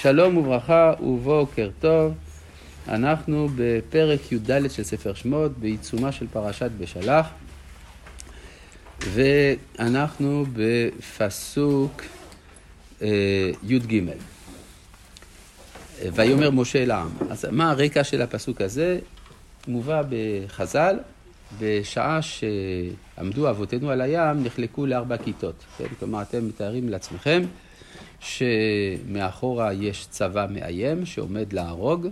שלום וברכה ובוקר טוב. אנחנו בפרק י"ד של ספר שמות, בעיצומה של פרשת בשלח, ואנחנו בפסוק אה, י"ג. ויאמר משה אל העם. אז מה הרקע של הפסוק הזה? מובא בחז"ל, בשעה שעמדו אבותינו על הים, נחלקו לארבע כיתות. כן? כלומר, אתם מתארים לעצמכם שמאחורה יש צבא מאיים שעומד להרוג,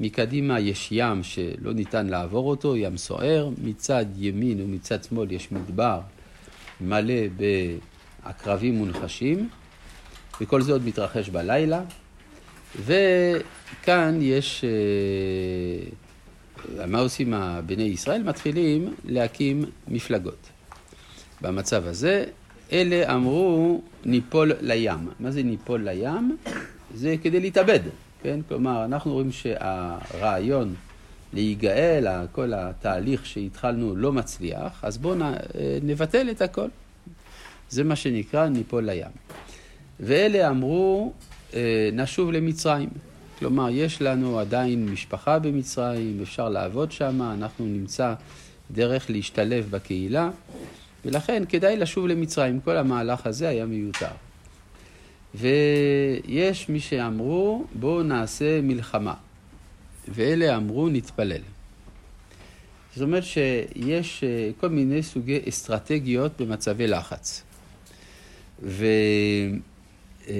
מקדימה יש ים שלא ניתן לעבור אותו, ים סוער, מצד ימין ומצד שמאל יש מדבר מלא בעקרבים מונחשים, וכל זה עוד מתרחש בלילה, וכאן יש, אה, מה עושים בני ישראל? מתחילים להקים מפלגות. במצב הזה אלה אמרו ניפול לים. מה זה ניפול לים? זה כדי להתאבד, כן? כלומר, אנחנו רואים שהרעיון להיגאל, כל התהליך שהתחלנו לא מצליח, אז בואו נבטל את הכל. זה מה שנקרא ניפול לים. ואלה אמרו, אה, נשוב למצרים. כלומר, יש לנו עדיין משפחה במצרים, אפשר לעבוד שם, אנחנו נמצא דרך להשתלב בקהילה. ולכן כדאי לשוב למצרים, כל המהלך הזה היה מיותר. ויש מי שאמרו, בואו נעשה מלחמה. ואלה אמרו, נתפלל. זאת אומרת שיש אה, כל מיני סוגי אסטרטגיות במצבי לחץ. ו... אה,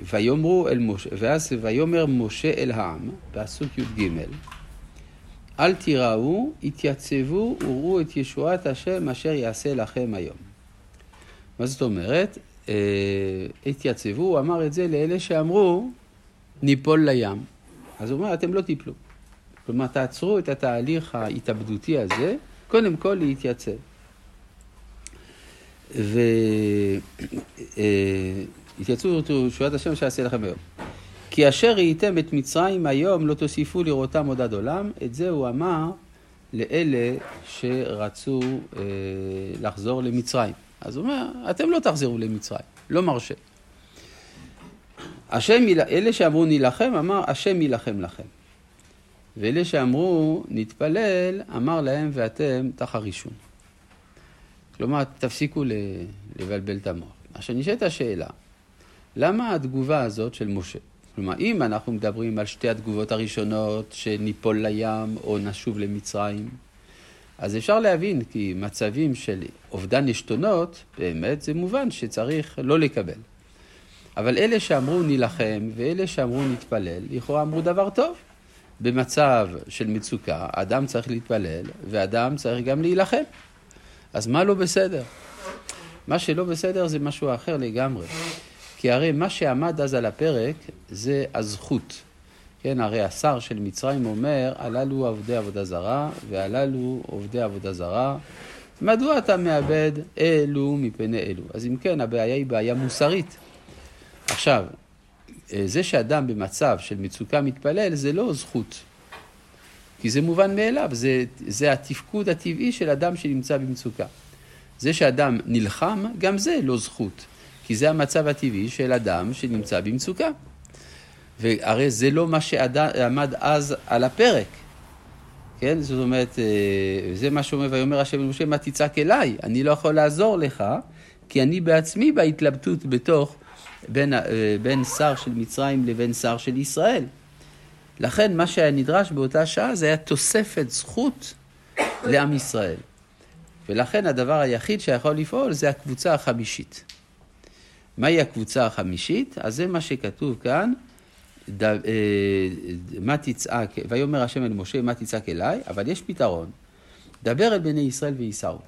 ויאמרו אל משה, ואז ויאמר משה אל העם, פסוק י"ג, אל תיראו, התייצבו וראו את ישועת השם אשר יעשה לכם היום. מה זאת אומרת? אה, התייצבו, הוא אמר את זה לאלה שאמרו, ניפול לים. אז הוא אומר, אתם לא תיפלו. כלומר, תעצרו את התהליך ההתאבדותי הזה, קודם כל להתייצב. והתייצבו את ישועת השם אשר יעשה לכם היום. כי אשר ראיתם את מצרים היום לא תוסיפו לראותם עוד עד עולם, את זה הוא אמר לאלה שרצו אה, לחזור למצרים. אז הוא אומר, אתם לא תחזרו למצרים, לא מרשה. השם, אלה שאמרו נילחם, אמר השם יילחם לכם. ואלה שאמרו נתפלל, אמר להם ואתם תחרישון. כלומר, תפסיקו לבלבל את המוח. עכשיו נשאלת השאלה, למה התגובה הזאת של משה? כלומר, אם אנחנו מדברים על שתי התגובות הראשונות, שניפול לים או נשוב למצרים, אז אפשר להבין כי מצבים של אובדן עשתונות, באמת זה מובן שצריך לא לקבל. אבל אלה שאמרו נילחם ואלה שאמרו נתפלל, לכאורה אמרו דבר טוב. במצב של מצוקה, אדם צריך להתפלל ואדם צריך גם להילחם. אז מה לא בסדר? מה שלא בסדר זה משהו אחר לגמרי. כי הרי מה שעמד אז על הפרק זה הזכות. כן, הרי השר של מצרים אומר, הללו עובדי עבודה זרה, והללו עובדי עבודה זרה. מדוע אתה מאבד אלו מפני אלו? אז אם כן, הבעיה היא בעיה מוסרית. עכשיו, זה שאדם במצב של מצוקה מתפלל, זה לא זכות. כי זה מובן מאליו, זה, זה התפקוד הטבעי של אדם שנמצא במצוקה. זה שאדם נלחם, גם זה לא זכות. כי זה המצב הטבעי של אדם שנמצא במצוקה. והרי זה לא מה שעמד אז על הפרק. כן? זאת אומרת, אה, זה מה שאומר, ויאמר השם אל משה, מה תצעק אליי? אני לא יכול לעזור לך, כי אני בעצמי בהתלבטות בתוך, בין, אה, בין שר של מצרים לבין שר של ישראל. לכן מה שהיה נדרש באותה שעה זה היה תוספת זכות לעם ישראל. ולכן הדבר היחיד שיכול לפעול זה הקבוצה החמישית. מהי הקבוצה החמישית? אז זה מה שכתוב כאן, ד, אה, מה תצעק, ויאמר השם אל משה, מה תצעק אליי? אבל יש פתרון. דבר אל בני ישראל וייסעו.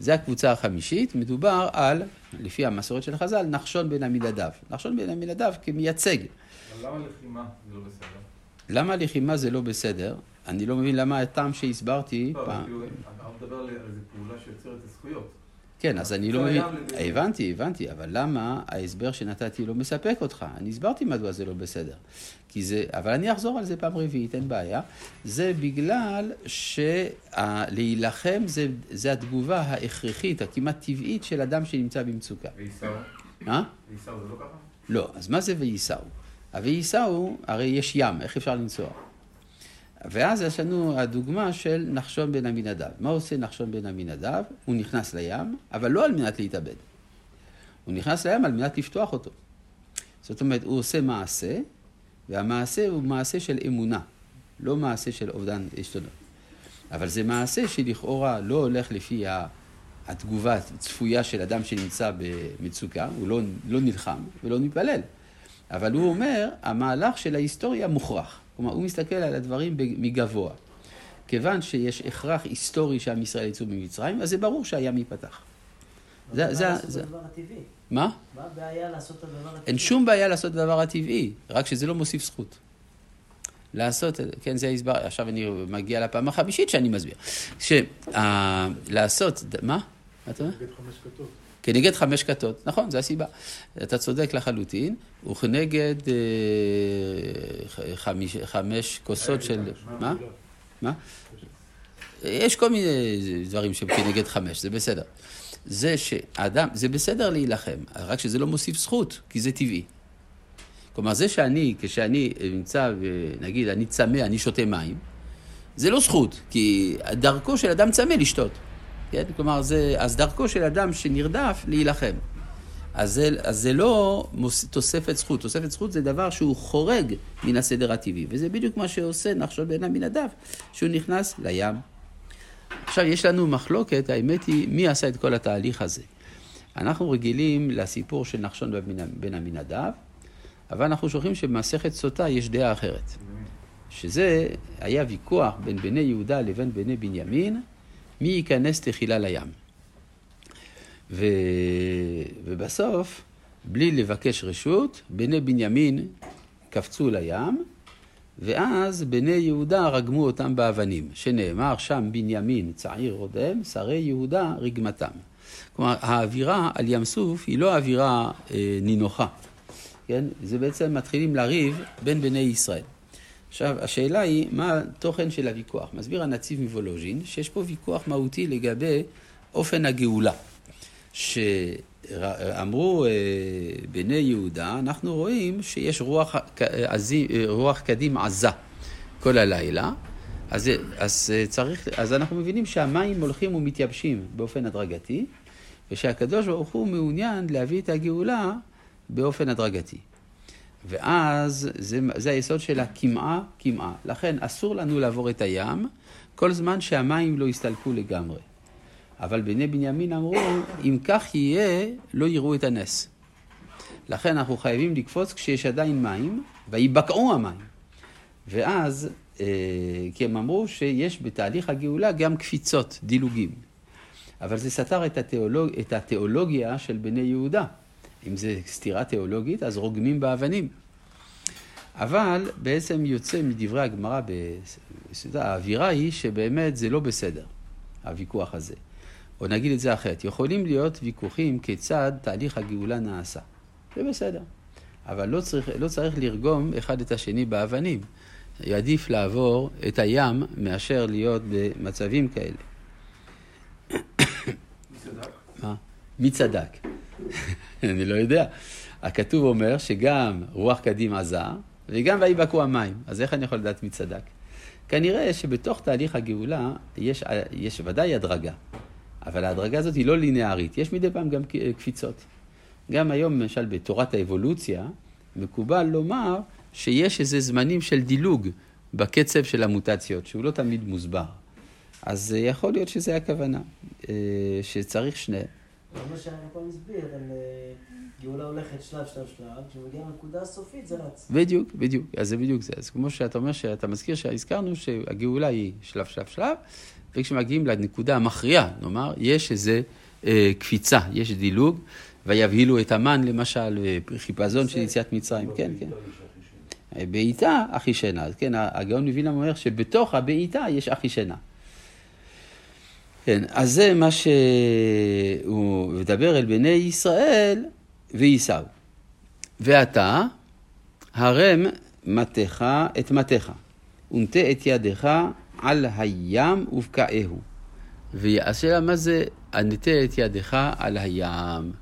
זה הקבוצה החמישית, מדובר על, לפי המסורת של חז"ל, נחשון בן עמינדב. נחשון בן עמינדב כמייצג. אבל למה לחימה זה לא בסדר? למה לחימה זה לא בסדר? אני לא מבין למה הטעם שהסברתי לא, פעם. כאילו, אתה מדבר על איזו פעולה שיוצרת זכויות. כן, אז אני לא מבין, הבנתי, הבנתי, אבל למה ההסבר שנתתי לא מספק אותך? אני הסברתי מדוע זה לא בסדר. כי זה, אבל אני אחזור על זה פעם רביעית, אין בעיה. זה בגלל שלהילחם זה, זה התגובה ההכרחית, הכמעט טבעית של אדם שנמצא במצוקה. ועיסאו? אה? ועיסאו זה לא ככה? לא, אז מה זה וייסעו? ה"וייסעו", הרי יש ים, איך אפשר לנסוע? ואז יש לנו הדוגמה של נחשון בן עמינדב. מה עושה נחשון בן עמינדב? הוא נכנס לים, אבל לא על מנת להתאבד. הוא נכנס לים על מנת לפתוח אותו. זאת אומרת, הוא עושה מעשה, והמעשה הוא מעשה של אמונה, לא מעשה של אובדן עשתונות. אבל זה מעשה שלכאורה לא הולך לפי התגובה הצפויה של אדם שנמצא במצוקה, הוא לא, לא נלחם ולא מתפלל. אבל הוא אומר, המהלך של ההיסטוריה מוכרח. כלומר, הוא מסתכל על הדברים מגבוה. כיוון שיש הכרח היסטורי שעם ישראל יצאו ממצרים, אז זה ברור שהים ייפתח. זה, זה, זה... מה? מה הבעיה לעשות את הדבר הטבעי? אין שום בעיה לעשות את הדבר הטבעי, רק שזה לא מוסיף זכות. לעשות, כן, זה הסבר, עכשיו אני מגיע לפעם החמישית שאני מסביר. שלעשות, מה? מה אתה אומר? כנגד חמש כתות, נכון, זו הסיבה. אתה צודק לחלוטין, וכנגד אה, חמיש, חמש כוסות של... מה? מה? יש כל מיני דברים שהם כנגד חמש, זה בסדר. זה שאדם, זה בסדר להילחם, רק שזה לא מוסיף זכות, כי זה טבעי. כלומר, זה שאני, כשאני נמצא, נגיד, אני צמא, אני שותה מים, זה לא זכות, כי דרכו של אדם צמא לשתות. כן? כלומר, זה, אז דרכו של אדם שנרדף להילחם. אז זה, אז זה לא מוס, תוספת זכות, תוספת זכות זה דבר שהוא חורג מן הסדר הטבעי, וזה בדיוק מה שעושה נחשון בן עמינדב, שהוא נכנס לים. עכשיו, יש לנו מחלוקת, האמת היא, מי עשה את כל התהליך הזה? אנחנו רגילים לסיפור של נחשון בן עמינדב, אבל אנחנו שוכחים שבמסכת סוטה יש דעה אחרת. שזה היה ויכוח בין בני יהודה לבין בני בנימין, מי ייכנס תחילה לים. ו... ובסוף, בלי לבקש רשות, בני בנימין קפצו לים, ואז בני יהודה רגמו אותם באבנים, שנאמר שם בנימין צעיר רודם, שרי יהודה רגמתם. כלומר, האווירה על ים סוף היא לא אווירה אה, נינוחה, כן? זה בעצם מתחילים לריב בין בני ישראל. עכשיו, השאלה היא, מה התוכן של הוויכוח? מסביר הנציב מוולוז'ין, שיש פה ויכוח מהותי לגבי אופן הגאולה. שאמרו אה, בני יהודה, אנחנו רואים שיש רוח, עזי, רוח קדים עזה כל הלילה, אז, אז, צריך, אז אנחנו מבינים שהמים הולכים ומתייבשים באופן הדרגתי, ושהקדוש ברוך הוא מעוניין להביא את הגאולה באופן הדרגתי. ואז זה, זה היסוד של הקמעה, קמעה. לכן אסור לנו לעבור את הים כל זמן שהמים לא יסתלקו לגמרי. אבל בני בנימין אמרו, אם כך יהיה, לא יראו את הנס. לכן אנחנו חייבים לקפוץ כשיש עדיין מים, ויבקעו המים. ואז, אה, כי הם אמרו שיש בתהליך הגאולה גם קפיצות, דילוגים. אבל זה סתר את, התיאולוג, את התיאולוגיה של בני יהודה. אם זה סתירה תיאולוגית, אז רוגמים באבנים. אבל בעצם יוצא מדברי הגמרא, האווירה היא שבאמת זה לא בסדר, הוויכוח הזה. או נגיד את זה אחרת, יכולים להיות ויכוחים כיצד תהליך הגאולה נעשה. זה בסדר. אבל לא צריך, לא צריך לרגום אחד את השני באבנים. עדיף לעבור את הים מאשר להיות במצבים כאלה. מי צדק? מה? מי צדק? אני לא יודע. הכתוב אומר שגם רוח קדים עזה, וגם ויבקעו המים. אז איך אני יכול לדעת מי צדק? כנראה שבתוך תהליך הגאולה יש, יש ודאי הדרגה, אבל ההדרגה הזאת היא לא לינארית, יש מדי פעם גם קפיצות. גם היום, למשל, בתורת האבולוציה, מקובל לומר שיש איזה זמנים של דילוג בקצב של המוטציות, שהוא לא תמיד מוסבר. אז יכול להיות שזה הכוונה, אה, שצריך שניהם. זה מה שאני פעם מסביר, על אה, גאולה הולכת שלב, שלב, שלב, כשמגיעה לנקודה הסופית זה רץ. בדיוק, בדיוק, אז זה בדיוק זה. אז כמו שאתה אומר, שאתה מזכיר שהזכרנו שהגאולה היא שלב, שלב, שלב, וכשמגיעים לנקודה המכריעה, נאמר, יש איזה אה, קפיצה, יש דילוג, ויבהילו את המן למשל, חיפזון של יציאת מצרים, כן, כן. בעיטה אחי שינה, כן, הגאון מווילנה אומר שבתוך הבעיטה יש אחי שינה. כן, אז זה מה שהוא מדבר אל בני ישראל וייסעו. ואתה, הרם מטך את מטך, ונטה את ידך על הים ובקעהו. והשאלה מה זה הנטה את ידך על הים.